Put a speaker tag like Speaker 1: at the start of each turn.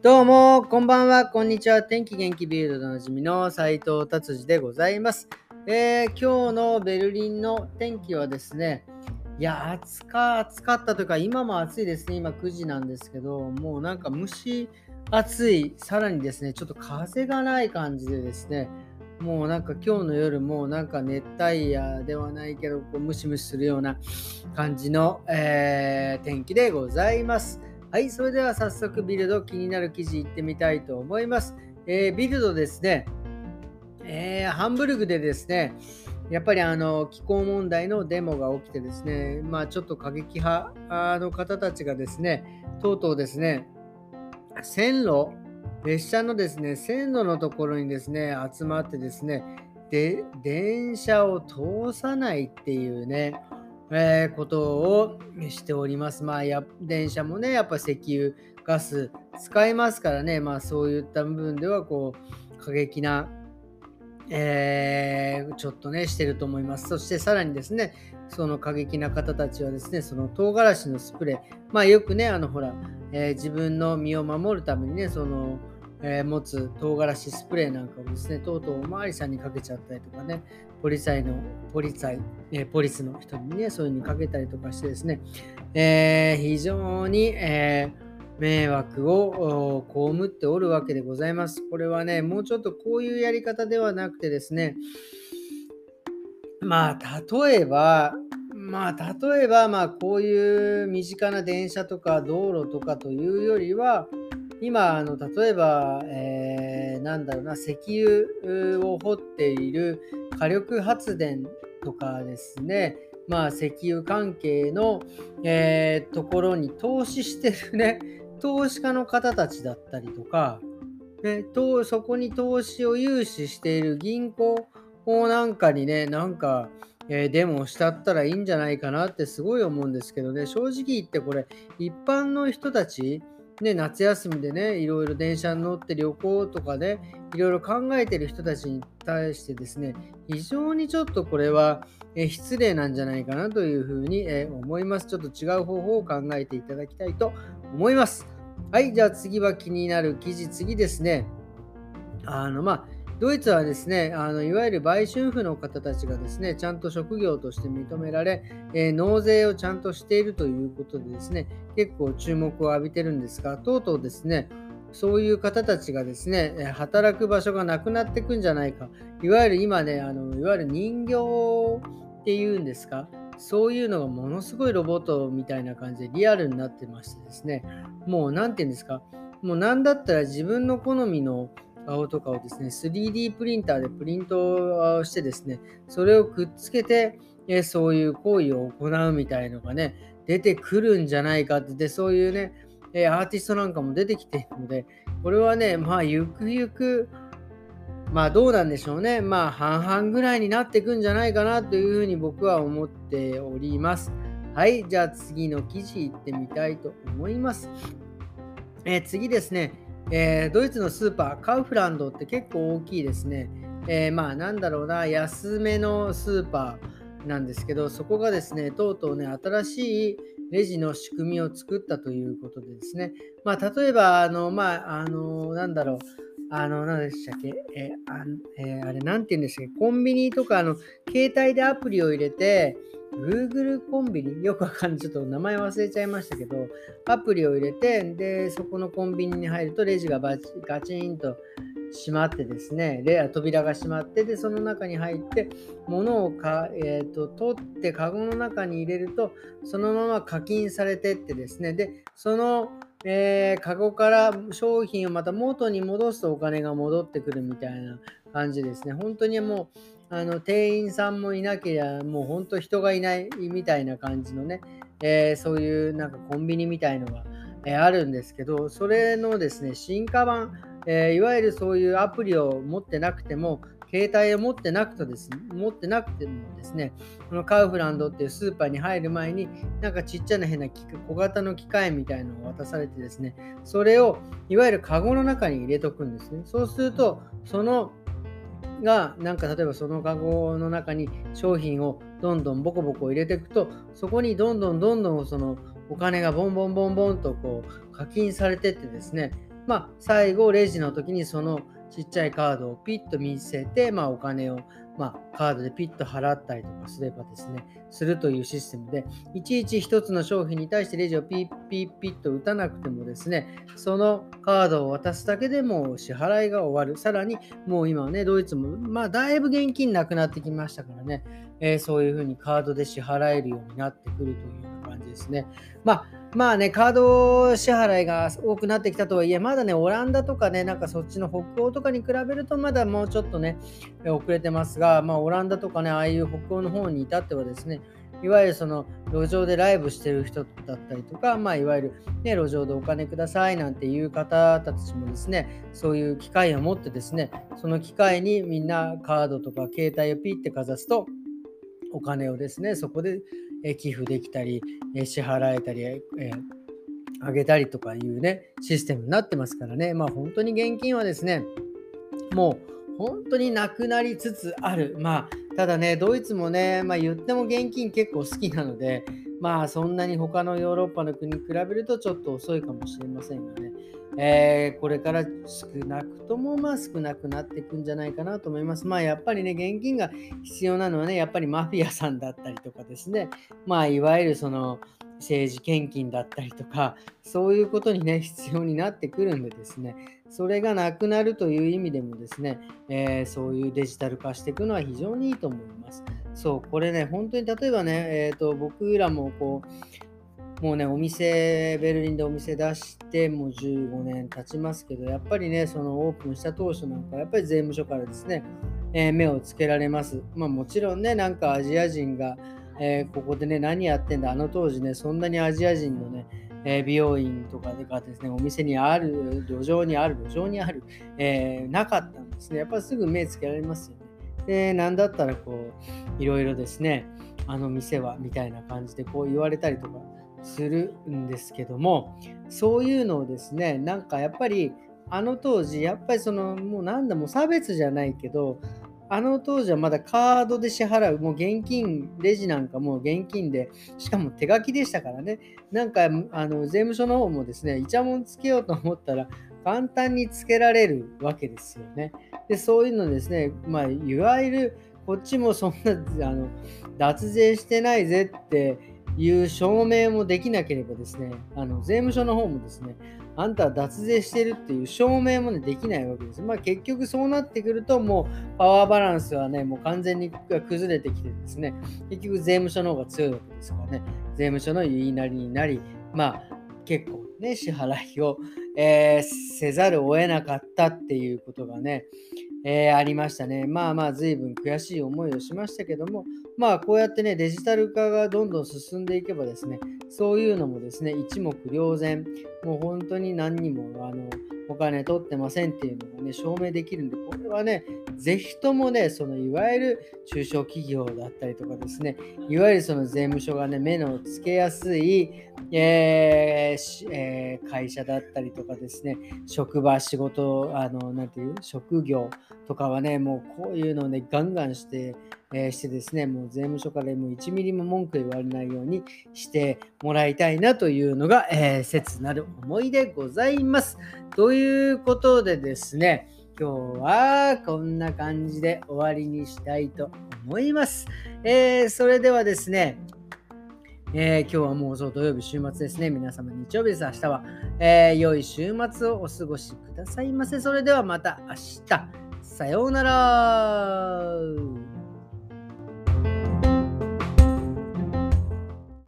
Speaker 1: どうも、こんばんは、こんにちは。天気元気ビルドでおなじみの斉藤達治でございます、えー今日のベルリンの天気はですね、いや、暑か、暑かったというか、今も暑いですね。今9時なんですけど、もうなんか蒸し暑い、さらにですね、ちょっと風がない感じでですね、もうなんか今日の夜もなんか熱帯夜ではないけど、こうムシムシするような感じの、えー天気でございます。はい、それでは早速ビルド気になる記事いってみたいと思います。えービルドですね、えーハンブルグでですね、やっぱりあの気候問題のデモが起きてですね、まあちょっと過激派の方たちがですね、とうとうですね、線路、列車のですね、線路のところにですね、集まってですね、で電車を通さないっていうね、えーことをしております。まあや、電車もね、やっぱ石油、ガス使いますからね、まあそういった部分では、こう、過激な、えーちょっとね、してると思います。そしてさらにですね、その過激な方たちはですね、その唐辛子のスプレー、まあよくね、あのほら、えー自分の身を守るためにね、その、えー持つ唐辛子スプレーなんかをですね、とうとうおまわりさんにかけちゃったりとかね、ポリサイの、ポリサイ、えーポリスの人にね、そういうのにかけたりとかしてですね、えー非常に、え迷惑を被っておるわけでございます。これはね、もうちょっとこういうやり方ではなくてですね、まあ、例えば、まあ、例えば、まあ、こういう身近な電車とか道路とかというよりは、今、あの例えば、えーなんだろうな、石油を掘っている火力発電とかですね、まあ、石油関係の、えーところに投資してるね、投資家の方たちだったりとか、ね、とそこに投資を融資している銀行なんかにね、なんか、えデモをしたったらいいんじゃないかなってすごい思うんですけどね、正直言ってこれ、一般の人たち、ね、夏休みでね、いろいろ電車に乗って旅行とかね、いろいろ考えてる人たちに対してですね、非常にちょっとこれは、失礼なんじゃないかなというふうに、思います。ちょっと違う方法を考えていただきたいと思います。はい、じゃあ次は気になる記事、次ですね。あの、まあ、ドイツはですね、あのいわゆる売春婦の方たちがですね、ちゃんと職業として認められ、えー納税をちゃんとしているということでですね、結構注目を浴びてるんですが、とうとうですね、そういう方たちがですね、働く場所がなくなっていくんじゃないか。いわゆる今ね、あのいわゆる人形っていうんですか、そういうのがものすごいロボットみたいな感じでリアルになってましてですね、もう何て言うんですか、もう何だったら自分の好みの顔とかをですね、3D プリンターでプリントしてですね、それをくっつけて、そういう行為を行うみたいのがね、出てくるんじゃないかって、で、そういうね、アーティストなんかも出てきているので、これはね、まあ、ゆくゆく、まあどうなんでしょうね。まあ半々ぐらいになっていくんじゃないかなというふうに僕は思っております。はい、じゃあ次の記事いってみたいと思います。えー次ですね、えードイツのスーパー、カウフランドって結構大きいですね。えーまあなんだろうな、安めのスーパーなんですけど、そこがですね、とうとうね、新しいレジの仕組みを作ったということでですね、まあ例えば、あの、まあ、あの、なんだろう、あの、何でしたっけ、えーあえーあれ、なんて言うんですか、コンビニとか、あの、携帯でアプリを入れて、Google コンビニよくわかんない。ちょっと名前忘れちゃいましたけど、アプリを入れて、で、そこのコンビニに入ると、レジがバチガチンと閉まってですね、レア扉が閉まって、で、その中に入って、物をか、えー、と取って、カゴの中に入れると、そのまま課金されてってですね、で、その、えーカゴから商品をまた元に戻すとお金が戻ってくるみたいな感じですね。本当にもう、あの店員さんもいなければ、もう本当人がいないみたいな感じのね、えーそういうなんかコンビニみたいのが、えーあるんですけど、それのですね、進化版、えーいわゆるそういうアプリを持ってなくても、携帯を持ってなくてですね、持ってなくてもですね、このカウフランドっていうスーパーに入る前に、なんかちっちゃな変な小型の機械みたいのを渡されてですね、それをいわゆるカゴの中に入れとくんですね。そうすると、そのが、なんか例えばそのカゴの中に商品をどんどんボコボコ入れていくと、そこにどんどんどんどんそのお金がボンボンボンボンとこう課金されてってですね、まあ、最後、レジの時にそのちっちゃいカードをピッと見せて、まあ、お金をまあ、カードでピッと払ったりとかすればですね、するというシステムで、いちいち1つの商品に対してレジをピッピッピッと打たなくてもですね、そのカードを渡すだけでも支払いが終わる。さらに、もう今はね、ドイツも、まあ、だいぶ現金なくなってきましたからね、えー、そういうふうにカードで支払えるようになってくるというような感じですね。まあまあね、カード支払いが多くなってきたとはいえ、まだね、オランダとかね、なんかそっちの北欧とかに比べると、まだもうちょっとね、遅れてますが、まあ、オランダとかね、ああいう北欧の方に至ってはですね、いわゆるその路上でライブしてる人だったりとか、まあ、いわゆる、ね、路上でお金くださいなんていう方たちもですね、そういう機会を持ってですね、その機会にみんなカードとか携帯をピッてかざすと、お金をですね、そこでえ寄付できたり、え支払えたり、えあげたりとかいうね、システムになってますからね、まあ本当に現金はですね、もう本当になくなりつつある。まあ、ただね、ドイツもね、まあ言っても現金結構好きなので、まあそんなに他のヨーロッパの国に比べるとちょっと遅いかもしれませんがね、えー、これから少なくともまあ少なくなっていくんじゃないかなと思います。まあやっぱりね、現金が必要なのはね、やっぱりマフィアさんだったりとかですね、まあいわゆるその政治献金だったりとか、そういうことにね、必要になってくるんでですね、それがなくなるという意味でもですね、えー、そういうデジタル化していくのは非常にいいと思います。そう、これね、本当に例えばね、えーと僕らもこう、もうね、お店、ベルリンでお店出してもう15年経ちますけど、やっぱりね、そのオープンした当初なんか、やっぱり税務署からですね、えー、目をつけられます。まあもちろんね、なんかアジア人が、えー、ここでね、何やってんだ、あの当時ね、そんなにアジア人のね、えー、美容院とかがですね、お店にある、路上にある、路上にある、えー、なかったんですね。やっぱりすぐ目つけられますよね。で、なんだったらこう、いろいろですね、あの店はみたいな感じでこう言われたりとか、するんですけどもそういうのをですねなんかやっぱりあの当時やっぱりそのもうなんだもう差別じゃないけどあの当時はまだカードで支払う、もう現金、レジなんかもう現金で、しかも手書きでしたからね、なんかあの税務署の方もですね、イチャモンつけようと思ったら、簡単につけられるわけですよね。で、そういうのですね、まあ、いわゆるこっちもそんなあの脱税してないぜっていう証明もできなければですね、あの税務署の方もですね、あんたは脱税してるっていう証明も、ね、できないわけです。まあ結局そうなってくると、もうパワーバランスはね、もう完全に崩れてきてですね、結局税務署の方が強いわけですからね、税務署の言いなりになり、まあ結構ね、支払いを、えー、せざるを得なかったっていうことがね、えー、ありましたね。まあまあ、随分悔しい思いをしましたけども、まあ、こうやってね、デジタル化がどんどん進んでいけばですね、そういうのもですね、一目瞭然、もう本当に何にも、あの、お金取ってませんっていうのがね、証明できるんで、これはね、ぜひともね、そのいわゆる中小企業だったりとかですね、いわゆるその税務署がね、目のつけやすい、えーえー、会社だったりとかですね、職場、仕事、あの、なんていう、職業とかはね、もうこういうのをね、ガンガンして、えー、してですね、もう税務署からもう1ミリも文句言われないようにしてもらいたいなというのが、えー、切なる思いでございます。ということでですね、今日はこんな感じで終わりにしたいと思います。えー、それではですね、えー、今日はもうそう土曜日週末ですね。皆様日曜日です。明日は、えー、良い週末をお過ごしくださいませ。それではまた明日。さようなら。